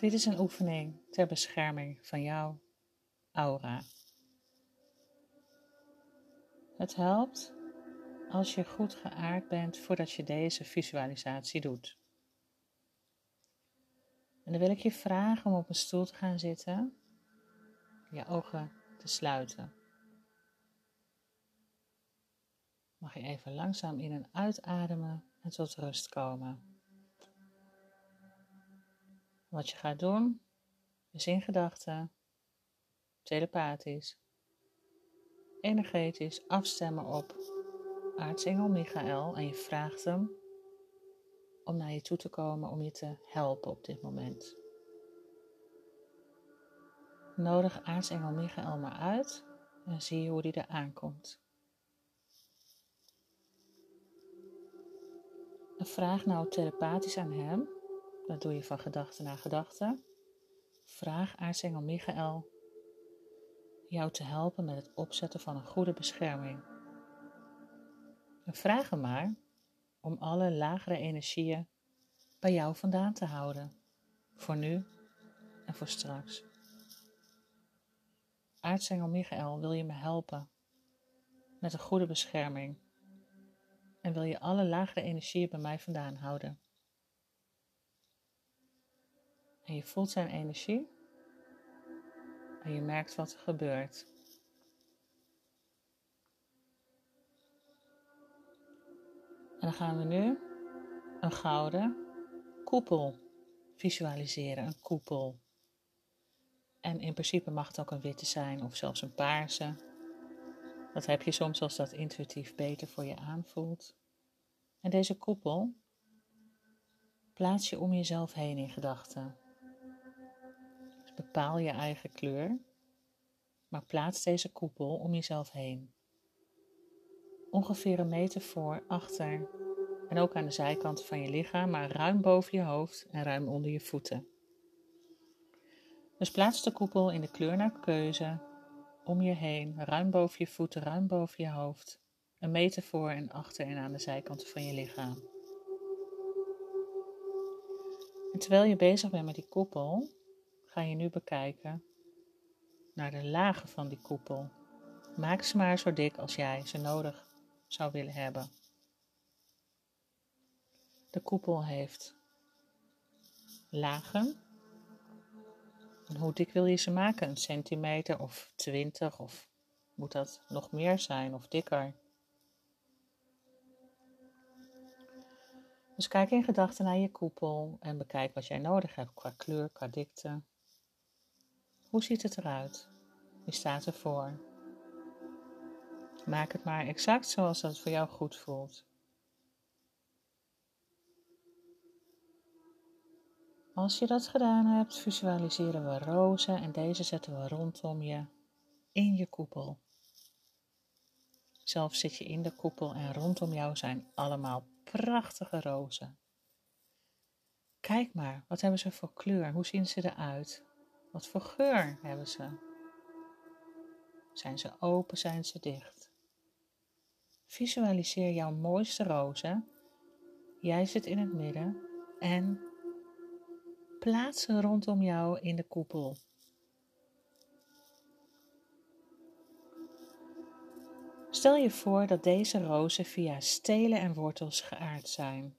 Dit is een oefening ter bescherming van jouw aura. Het helpt als je goed geaard bent voordat je deze visualisatie doet. En dan wil ik je vragen om op een stoel te gaan zitten, je ogen te sluiten. Mag je even langzaam in en uitademen en tot rust komen. Wat je gaat doen, is in gedachten, telepathisch, energetisch afstemmen op aartsengel Michael en je vraagt hem om naar je toe te komen om je te helpen op dit moment. Nodig aartsengel Michael maar uit en zie hoe die er aankomt. En vraag nou telepathisch aan hem, dat doe je van gedachte naar gedachte. Vraag aartsengel Michael jou te helpen met het opzetten van een goede bescherming. En vraag hem maar om alle lagere energieën bij jou vandaan te houden, voor nu en voor straks. Aartsengel Michael, wil je me helpen met een goede bescherming en wil je alle lagere energieën bij mij vandaan houden. En je voelt zijn energie en je merkt wat er gebeurt. En dan gaan we nu een gouden koepel visualiseren, een koepel. En in principe mag het ook een witte zijn of zelfs een paarse. Dat heb je soms als dat intuïtief beter voor je aanvoelt. En deze koepel plaats je om jezelf heen in gedachten. Bepaal je eigen kleur, maar plaats deze koepel om jezelf heen. Ongeveer een meter voor, achter en ook aan de zijkanten van je lichaam, maar ruim boven je hoofd en ruim onder je voeten. Dus plaats de koepel in de kleur naar keuze om je heen, ruim boven je voeten, ruim boven je hoofd, een meter voor en achter en aan de zijkanten van je lichaam. En terwijl je bezig bent met die koepel, ga je nu bekijken naar de lagen van die koepel. Maak ze maar zo dik als jij ze nodig zou willen hebben. De koepel heeft lagen. En hoe dik wil je ze maken? Een centimeter of twintig? Of moet dat nog meer zijn of dikker? Dus kijk in gedachten naar je koepel en bekijk wat jij nodig hebt qua kleur, qua dikte. Hoe ziet het eruit? Wie staat ervoor? Maak het maar exact zoals dat voor jou goed voelt. Als je dat gedaan hebt, visualiseren we rozen en deze zetten we rondom je in je koepel. Zelf zit je in de koepel en rondom jou zijn allemaal prachtige rozen. Kijk maar, wat hebben ze voor kleur? Hoe zien ze eruit? Wat voor geur hebben ze? Zijn ze open, zijn ze dicht? Visualiseer jouw mooiste rozen. Jij zit in het midden en plaats ze rondom jou in de koepel. Stel je voor dat deze rozen via stelen en wortels geaard zijn.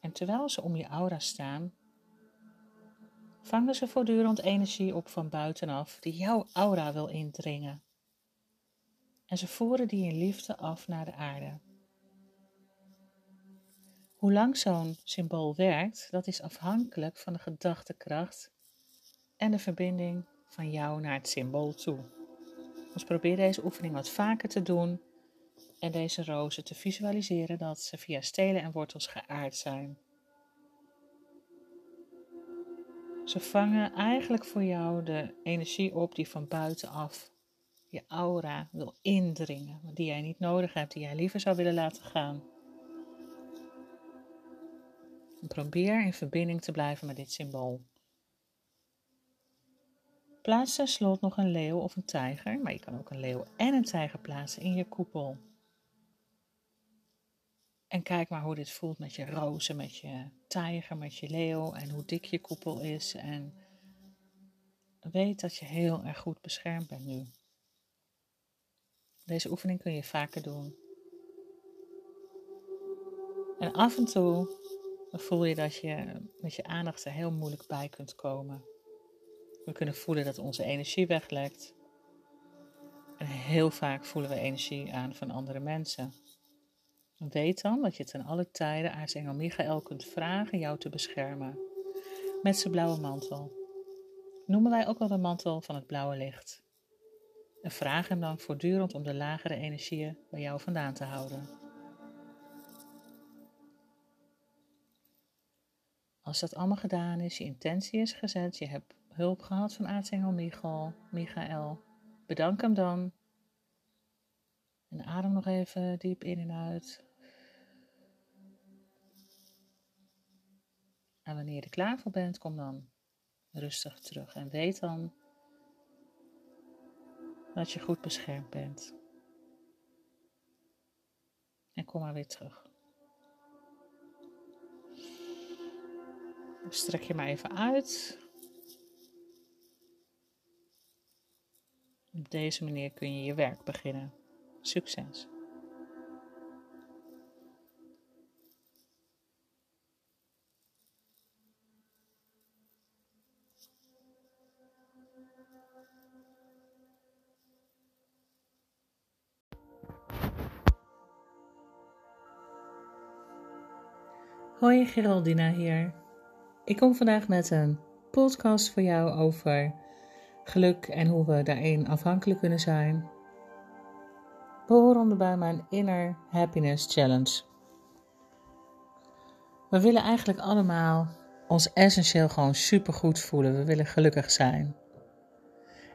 En terwijl ze om je aura staan, vangen ze voortdurend energie op van buitenaf die jouw aura wil indringen. En ze voeren die in liefde af naar de aarde. Hoe lang zo'n symbool werkt, dat is afhankelijk van de gedachtekracht en de verbinding van jou naar het symbool toe. Dus probeer deze oefening wat vaker te doen en deze rozen te visualiseren dat ze via stelen en wortels geaard zijn. Ze vangen eigenlijk voor jou de energie op die van buitenaf je aura wil indringen, die jij niet nodig hebt, die jij liever zou willen laten gaan. Probeer in verbinding te blijven met dit symbool. Plaats slot nog een leeuw of een tijger, maar je kan ook een leeuw en een tijger plaatsen in je koepel. En kijk maar hoe dit voelt met je rozen, met je tijger, met je leeuw en hoe dik je koepel is. En weet dat je heel erg goed beschermd bent nu. Deze oefening kun je vaker doen. En af en toe voel je dat je met je aandacht er heel moeilijk bij kunt komen. We kunnen voelen dat onze energie weglekt. En heel vaak voelen we energie aan van andere mensen. Weet dan dat je ten alle tijden aartsengel Michael kunt vragen jou te beschermen. Met zijn blauwe mantel. Noemen wij ook wel de mantel van het blauwe licht. En vraag hem dan voortdurend om de lagere energieën bij jou vandaan te houden. Als dat allemaal gedaan is, je intentie is gezet, je hebt hulp gehad van aartsengel Michael, Michael, bedank hem dan. En adem nog even diep in en uit. En wanneer je klaar voor bent, kom dan rustig terug. En weet dan dat je goed beschermd bent. En kom maar weer terug. Strek je maar even uit. Op deze manier kun je je werk beginnen. Succes! Geraldina hier. Ik kom vandaag met een podcast voor jou over geluk en hoe we daarin afhankelijk kunnen zijn. Behorende bij mijn Inner Happiness Challenge. We willen eigenlijk allemaal ons essentieel gewoon supergoed voelen. We willen gelukkig zijn.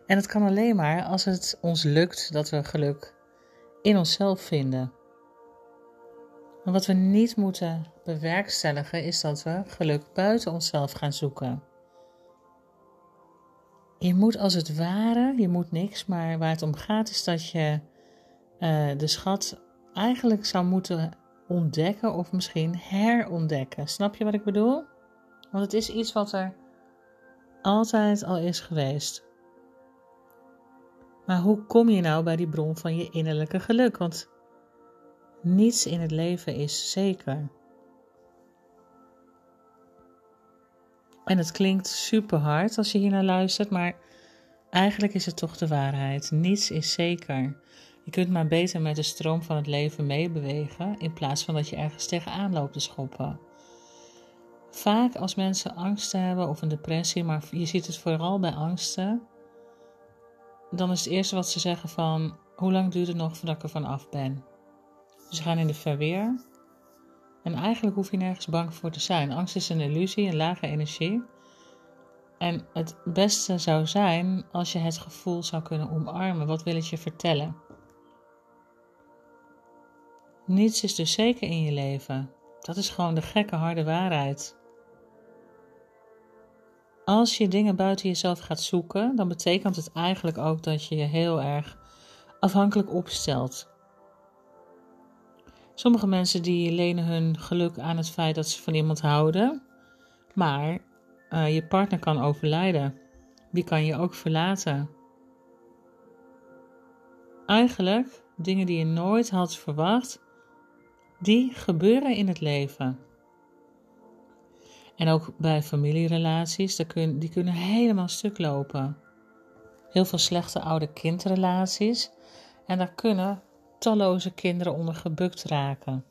En het kan alleen maar als het ons lukt dat we geluk in onszelf vinden. Maar wat we niet moeten bewerkstelligen is dat we geluk buiten onszelf gaan zoeken. Je moet als het ware, je moet niks, maar waar het om gaat is dat je uh, de schat eigenlijk zou moeten ontdekken of misschien herontdekken. Snap je wat ik bedoel? Want het is iets wat er altijd al is geweest. Maar hoe kom je nou bij die bron van je innerlijke geluk? Want niets in het leven is zeker. En het klinkt super hard als je hier naar luistert, maar eigenlijk is het toch de waarheid. Niets is zeker. Je kunt maar beter met de stroom van het leven meebewegen in plaats van dat je ergens tegenaan loopt te schoppen. Vaak als mensen angsten hebben of een depressie, maar je ziet het vooral bij angsten, dan is het eerste wat ze zeggen van hoe lang duurt het nog voordat ik er van af ben? Ze gaan in de verweer. En eigenlijk hoef je nergens bang voor te zijn. Angst is een illusie, een lage energie. En het beste zou zijn als je het gevoel zou kunnen omarmen. Wat wil het je vertellen? Niets is dus zeker in je leven. Dat is gewoon de gekke harde waarheid. Als je dingen buiten jezelf gaat zoeken, dan betekent het eigenlijk ook dat je je heel erg afhankelijk opstelt. Sommige mensen die lenen hun geluk aan het feit dat ze van iemand houden, maar uh, je partner kan overlijden. Die kan je ook verlaten. Eigenlijk dingen die je nooit had verwacht, die gebeuren in het leven. En ook bij familierelaties, die kunnen helemaal stuk lopen. Heel veel slechte oude kindrelaties. En daar kunnen talloze kinderen onder gebukt raken.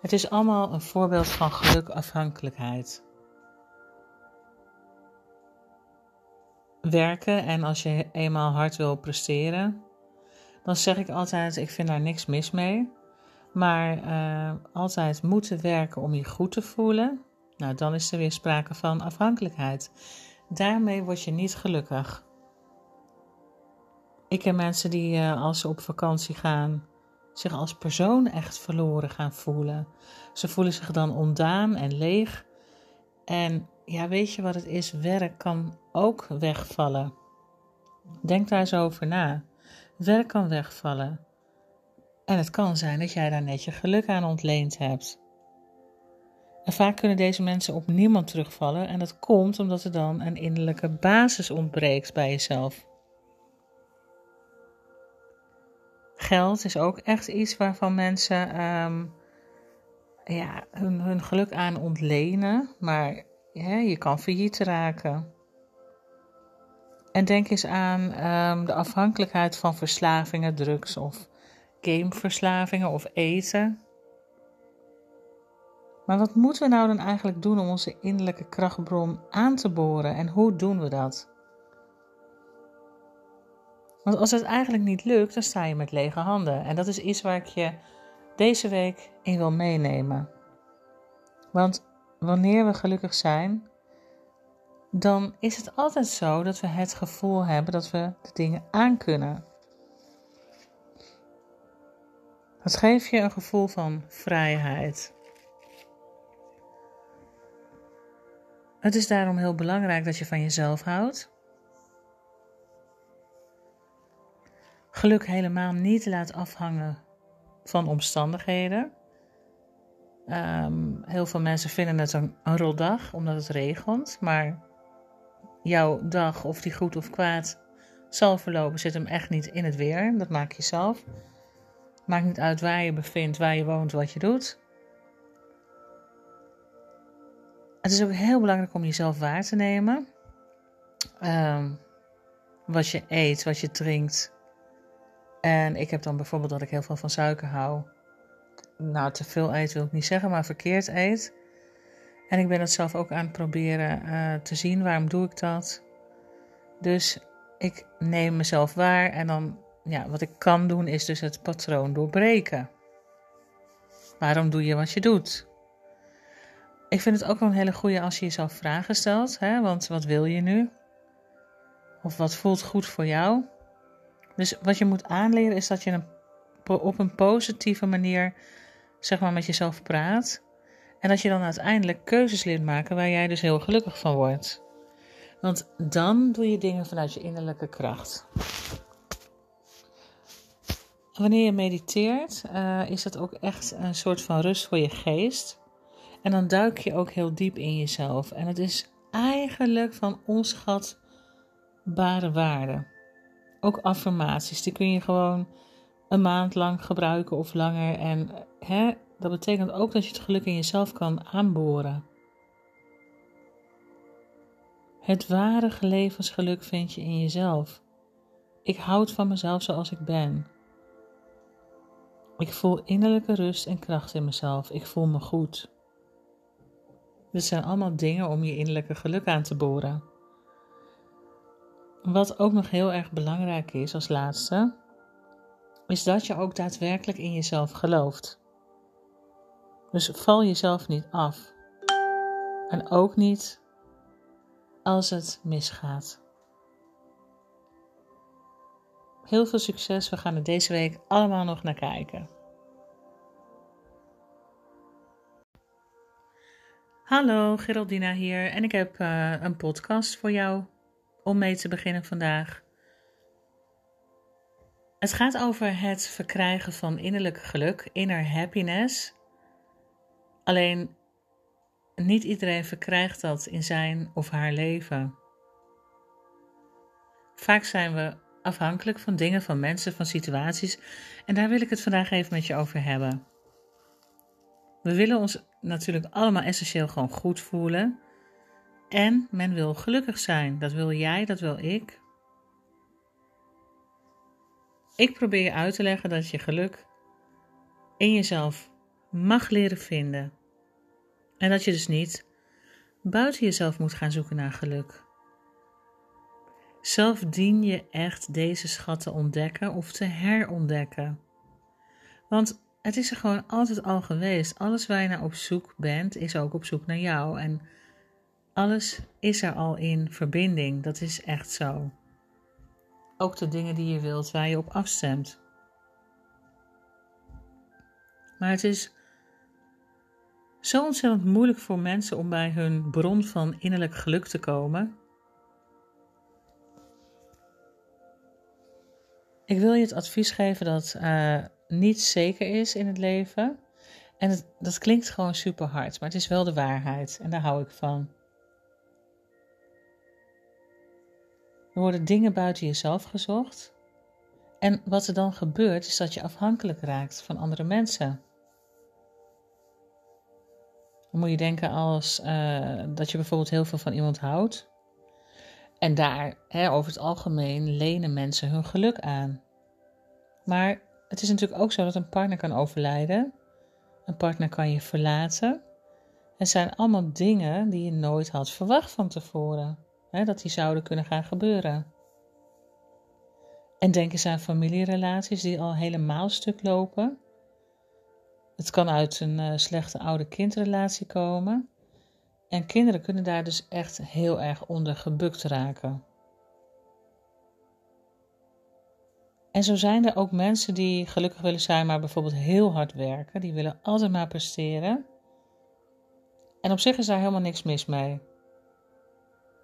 Het is allemaal een voorbeeld van gelukafhankelijkheid. Werken en als je eenmaal hard wil presteren, dan zeg ik altijd: ik vind daar niks mis mee. Maar uh, altijd moeten werken om je goed te voelen, nou dan is er weer sprake van afhankelijkheid. Daarmee word je niet gelukkig. Ik ken mensen die uh, als ze op vakantie gaan zich als persoon echt verloren gaan voelen. Ze voelen zich dan ondaan en leeg. En ja, weet je wat het is? Werk kan ook wegvallen. Denk daar eens over na. Werk kan wegvallen. En het kan zijn dat jij daar net je geluk aan ontleend hebt. En vaak kunnen deze mensen op niemand terugvallen en dat komt omdat er dan een innerlijke basis ontbreekt bij jezelf. Geld is ook echt iets waarvan mensen ehm, ja, hun, hun geluk aan ontlenen, maar je kan failliet raken. En denk eens aan ehm, de afhankelijkheid van verslavingen, drugs of gameverslavingen of eten. Maar wat moeten we nou dan eigenlijk doen om onze innerlijke krachtbron aan te boren en hoe doen we dat? Want als het eigenlijk niet lukt, dan sta je met lege handen. En dat is iets waar ik je deze week in wil meenemen. Want wanneer we gelukkig zijn, dan is het altijd zo dat we het gevoel hebben dat we de dingen aankunnen. Dat geeft je een gevoel van vrijheid. Het is daarom heel belangrijk dat je van jezelf houdt. Geluk helemaal niet laat afhangen van omstandigheden. Um, heel veel mensen vinden het een, een roldag omdat het regent, maar jouw dag, of die goed of kwaad zal verlopen, zit hem echt niet in het weer. Dat maak je zelf. Maakt niet uit waar je bevindt, waar je woont, wat je doet. Het is ook heel belangrijk om jezelf waar te nemen. Um, wat je eet, wat je drinkt. En ik heb dan bijvoorbeeld dat ik heel veel van suiker hou. Nou, te veel eet wil ik niet zeggen, maar verkeerd eet. En ik ben het zelf ook aan het proberen uh, te zien. Waarom doe ik dat? Dus ik neem mezelf waar en dan, ja, wat ik kan doen is dus het patroon doorbreken. Waarom doe je wat je doet? Ik vind het ook wel een hele goede als je jezelf vragen stelt. Hè? Want wat wil je nu? Of wat voelt goed voor jou? Dus wat je moet aanleren is dat je een, op een positieve manier zeg maar, met jezelf praat. En dat je dan uiteindelijk keuzes leert maken waar jij dus heel gelukkig van wordt. Want dan doe je dingen vanuit je innerlijke kracht. Wanneer je mediteert, uh, is dat ook echt een soort van rust voor je geest. En dan duik je ook heel diep in jezelf. En het is eigenlijk van onschatbare waarde. Ook affirmaties, die kun je gewoon een maand lang gebruiken of langer. En hè, dat betekent ook dat je het geluk in jezelf kan aanboren. Het ware levensgeluk vind je in jezelf. Ik houd van mezelf zoals ik ben. Ik voel innerlijke rust en kracht in mezelf. Ik voel me goed. Dit zijn allemaal dingen om je innerlijke geluk aan te boren. Wat ook nog heel erg belangrijk is als laatste, is dat je ook daadwerkelijk in jezelf gelooft. Dus val jezelf niet af. En ook niet als het misgaat. Heel veel succes. We gaan er deze week allemaal nog naar kijken. Hallo, Geraldina hier en ik heb uh, een podcast voor jou om mee te beginnen vandaag. Het gaat over het verkrijgen van innerlijk geluk, inner happiness. Alleen niet iedereen verkrijgt dat in zijn of haar leven. Vaak zijn we afhankelijk van dingen, van mensen, van situaties. En daar wil ik het vandaag even met je over hebben. We willen ons natuurlijk allemaal essentieel gewoon goed voelen. En men wil gelukkig zijn. Dat wil jij, dat wil ik. Ik probeer je uit te leggen dat je geluk in jezelf mag leren vinden. En dat je dus niet buiten jezelf moet gaan zoeken naar geluk. Zelf dien je echt deze schat te ontdekken of te herontdekken. Want het is er gewoon altijd al geweest. Alles waar je naar op zoek bent, is ook op zoek naar jou. En alles is er al in verbinding. Dat is echt zo. Ook de dingen die je wilt, waar je op afstemt. Maar het is zo ontzettend moeilijk voor mensen om bij hun bron van innerlijk geluk te komen. Ik wil je het advies geven dat uh, niet zeker is in het leven. En het, dat klinkt gewoon super hard, maar het is wel de waarheid en daar hou ik van. Worden dingen buiten jezelf gezocht. En wat er dan gebeurt, is dat je afhankelijk raakt van andere mensen. Dan moet je denken als uh, dat je bijvoorbeeld heel veel van iemand houdt. En daar, hè, over het algemeen, lenen mensen hun geluk aan. Maar het is natuurlijk ook zo dat een partner kan overlijden. Een partner kan je verlaten. Het zijn allemaal dingen die je nooit had verwacht van tevoren. Hè, dat die zouden kunnen gaan gebeuren. En denk eens aan familierelaties die al helemaal stuk lopen. Het kan uit een uh, slechte oude-kindrelatie komen. En kinderen kunnen daar dus echt heel erg onder gebukt raken. En zo zijn er ook mensen die gelukkig willen zijn, maar bijvoorbeeld heel hard werken. Die willen altijd maar presteren. En op zich is daar helemaal niks mis mee.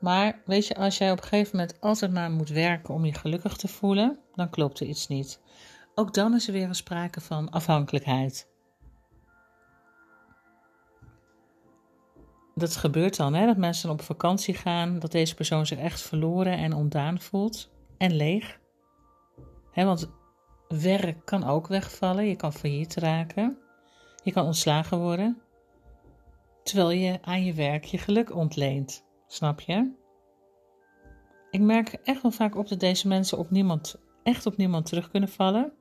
Maar weet je, als jij op een gegeven moment altijd maar moet werken om je gelukkig te voelen, dan klopt er iets niet. Ook dan is er weer een sprake van afhankelijkheid. Dat gebeurt dan, hè, dat mensen op vakantie gaan, dat deze persoon zich echt verloren en ontdaan voelt en leeg. Hè, want werk kan ook wegvallen, je kan failliet raken, je kan ontslagen worden, terwijl je aan je werk je geluk ontleent. Snap je? Ik merk echt wel vaak op dat deze mensen op niemand, echt op niemand terug kunnen vallen.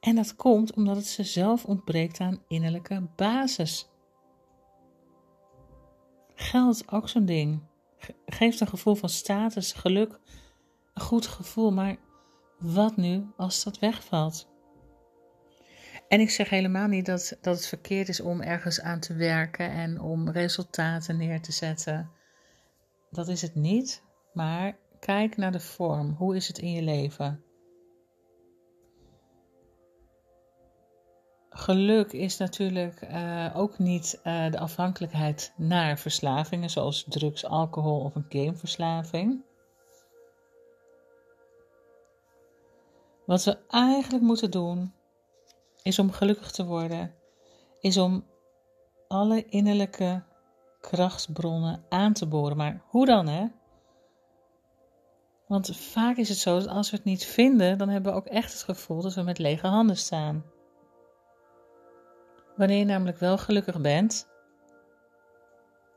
En dat komt omdat het ze zelf ontbreekt aan innerlijke basis. Geld, ook zo'n ding. Geeft een gevoel van status, geluk, een goed gevoel. Maar wat nu als dat wegvalt? En ik zeg helemaal niet dat, dat het verkeerd is om ergens aan te werken en om resultaten neer te zetten. Dat is het niet, maar kijk naar de vorm. Hoe is het in je leven? Geluk is natuurlijk uh, ook niet uh, de afhankelijkheid naar verslavingen, zoals drugs, alcohol of een gameverslaving. Wat we eigenlijk moeten doen, is om gelukkig te worden, is om alle innerlijke krachtbronnen aan te boren. Maar hoe dan, hè? Want vaak is het zo dat als we het niet vinden, dan hebben we ook echt het gevoel dat we met lege handen staan. Wanneer je namelijk wel gelukkig bent,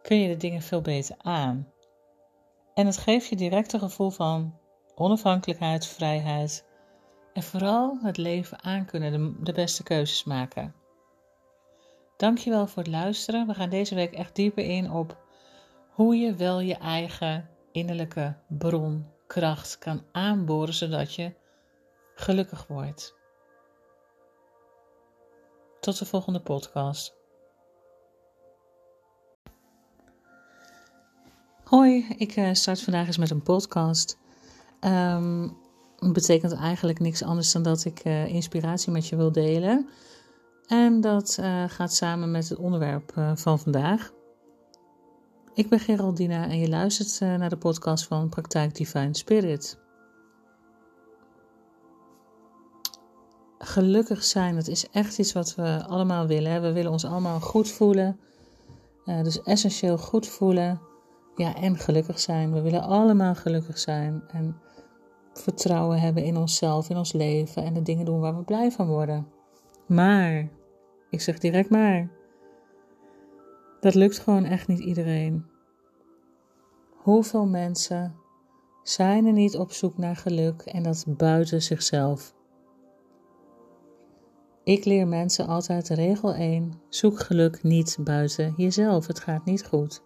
kun je de dingen veel beter aan. En het geeft je direct een gevoel van onafhankelijkheid, vrijheid en vooral het leven aankunnen, de, de beste keuzes maken. Dankjewel voor het luisteren. We gaan deze week echt dieper in op hoe je wel je eigen innerlijke bron, kracht kan aanboren zodat je gelukkig wordt. Tot de volgende podcast. Hoi, ik eh, start vandaag eens met een podcast. Um, betekent eigenlijk niks anders dan dat ik uh, inspiratie met je wil delen. En dat uh, gaat samen met het onderwerp uh, van vandaag. Ik ben Geraldina en je luistert naar de podcast van Praktijk Divine Spirit. gelukkig zijn, dat is echt iets wat we allemaal willen. We willen ons allemaal goed voelen. Dus essentieel goed voelen. Ja, en gelukkig zijn. We willen allemaal gelukkig zijn. En vertrouwen hebben in onszelf, in ons leven. En de dingen doen waar we blij van worden. Maar, ik zeg direct maar. Dat lukt gewoon echt niet iedereen. Hoeveel mensen zijn er niet op zoek naar geluk en dat buiten zichzelf? Ik leer mensen altijd regel 1: zoek geluk niet buiten jezelf. Het gaat niet goed.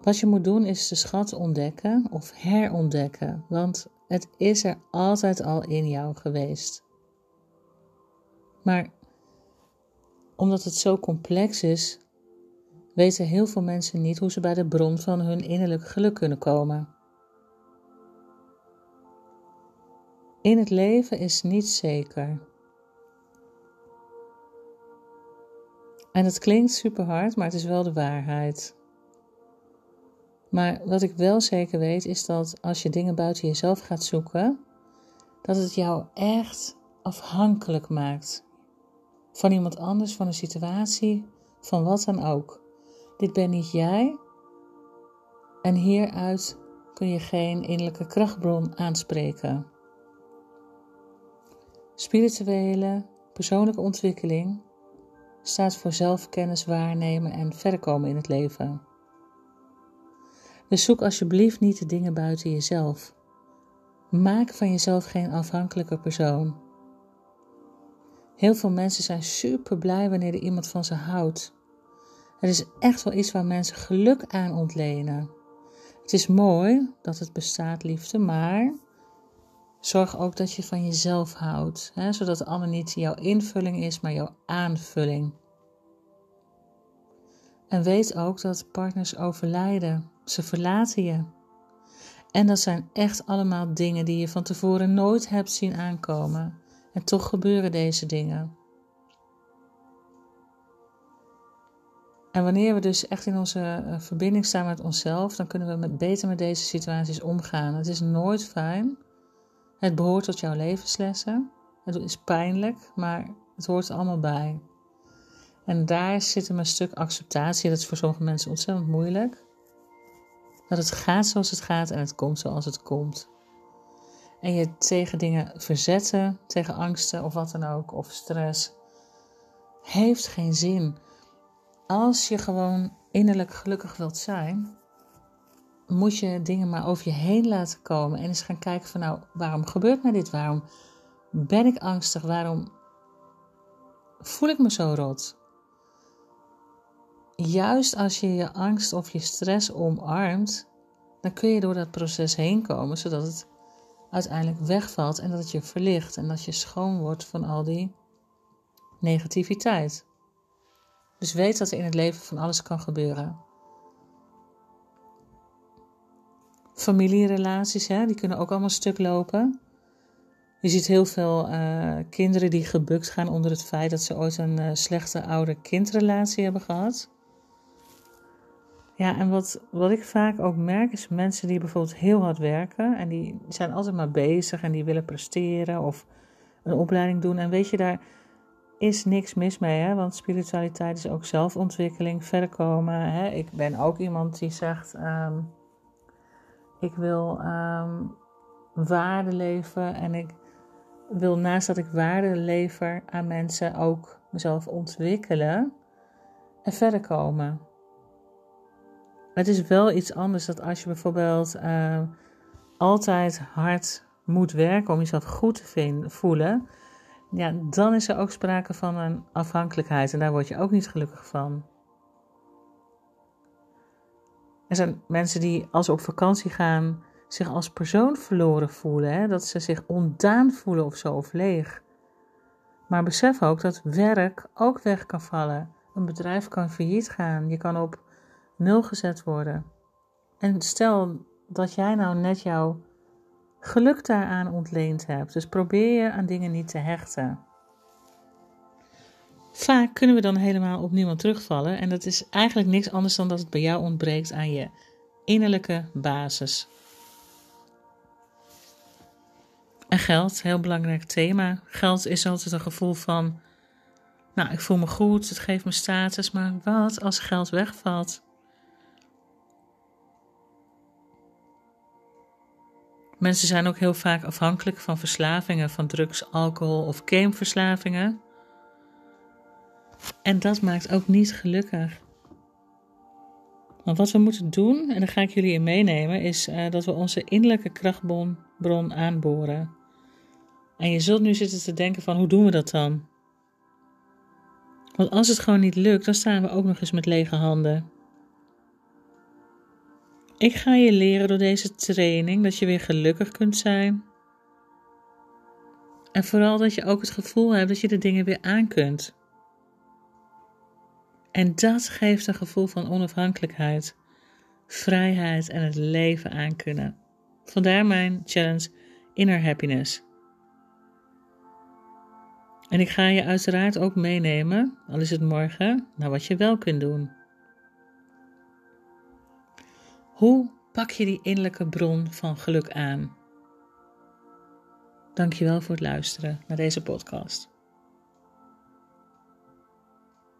Wat je moet doen is de schat ontdekken of herontdekken, want het is er altijd al in jou geweest. Maar omdat het zo complex is, weten heel veel mensen niet hoe ze bij de bron van hun innerlijk geluk kunnen komen. In het leven is niets zeker. En het klinkt super hard, maar het is wel de waarheid. Maar wat ik wel zeker weet is dat als je dingen buiten jezelf gaat zoeken, dat het jou echt afhankelijk maakt van iemand anders, van een situatie, van wat dan ook. Dit ben niet jij. En hieruit kun je geen innerlijke krachtbron aanspreken. Spirituele, persoonlijke ontwikkeling staat voor zelfkennis waarnemen en verder komen in het leven. Dus zoek alsjeblieft niet de dingen buiten jezelf. Maak van jezelf geen afhankelijke persoon. Heel veel mensen zijn super blij wanneer er iemand van ze houdt. Het is echt wel iets waar mensen geluk aan ontlenen. Het is mooi dat het bestaat, liefde, maar zorg ook dat je van jezelf houdt, hè, zodat de ander niet jouw invulling is, maar jouw aanvulling. En weet ook dat partners overlijden, ze verlaten je. En dat zijn echt allemaal dingen die je van tevoren nooit hebt zien aankomen. En toch gebeuren deze dingen. En wanneer we dus echt in onze eh, verbinding staan met onszelf, dan kunnen we beter met deze situaties omgaan. Het is nooit fijn. Het behoort tot jouw levenslessen. Het is pijnlijk, maar het hoort er allemaal bij. En daar zit een stuk acceptatie. Dat is voor sommige mensen ontzettend moeilijk. Dat het gaat zoals het gaat en het komt zoals het komt. En je tegen dingen verzetten, tegen angsten of wat dan ook, of stress, heeft geen zin. Als je gewoon innerlijk gelukkig wilt zijn, moet je dingen maar over je heen laten komen en eens gaan kijken van nou, waarom gebeurt mij dit? Waarom ben ik angstig? Waarom voel ik me zo rot? Juist als je je angst of je stress omarmt, dan kun je door dat proces heen komen, zodat het uiteindelijk wegvalt en dat het je verlicht en dat je schoon wordt van al die negativiteit. Dus weet dat er in het leven van alles kan gebeuren. Familierelaties, hè, die kunnen ook allemaal stuk lopen. Je ziet heel veel uh, kinderen die gebukt gaan onder het feit dat ze ooit een uh, slechte ouder-kindrelatie hebben gehad. Ja, en wat, wat ik vaak ook merk is mensen die bijvoorbeeld heel hard werken en die zijn altijd maar bezig en die willen presteren of een opleiding doen. En weet je, daar is niks mis mee, hè? want spiritualiteit is ook zelfontwikkeling, verder komen. Hè? Ik ben ook iemand die zegt, um, ik wil um, waarde leven en ik wil naast dat ik waarde lever aan mensen ook mezelf ontwikkelen en verder komen. Het is wel iets anders dat als je bijvoorbeeld uh, altijd hard moet werken om jezelf goed te voelen, ja, dan is er ook sprake van een afhankelijkheid en daar word je ook niet gelukkig van. Er zijn mensen die als ze op vakantie gaan zich als persoon verloren voelen, hè? dat ze zich ontdaan voelen of zo of leeg. Maar besef ook dat werk ook weg kan vallen. Een bedrijf kan failliet gaan. Je kan op nul gezet worden. En stel dat jij nou net jouw geluk daaraan ontleend hebt. Dus probeer je aan dingen niet te hechten. Vaak kunnen we dan helemaal op niemand terugvallen. En dat is eigenlijk niks anders dan dat het bij jou ontbreekt aan je innerlijke basis. En geld, heel belangrijk thema. Geld is altijd een gevoel van, nou, ik voel me goed, het geeft me status, maar wat als geld wegvalt? Mensen zijn ook heel vaak afhankelijk van verslavingen, van drugs, alcohol of gameverslavingen. En dat maakt ook niet gelukkig. Maar wat we moeten doen, en daar ga ik jullie in meenemen, is uh, dat we onze innerlijke krachtbron aanboren. En je zult nu zitten te denken van, hoe doen we dat dan? Want als het gewoon niet lukt, dan staan we ook nog eens met lege handen. Ik ga je leren door deze training dat je weer gelukkig kunt zijn. En vooral dat je ook het gevoel hebt dat je de dingen weer aan kunt. En dat geeft een gevoel van onafhankelijkheid, vrijheid en het leven aankunnen. Vandaar mijn challenge Inner Happiness. En ik ga je uiteraard ook meenemen, al is het morgen, naar wat je wel kunt doen. Hoe pak je die innerlijke bron van geluk aan? Dankjewel voor het luisteren naar deze podcast.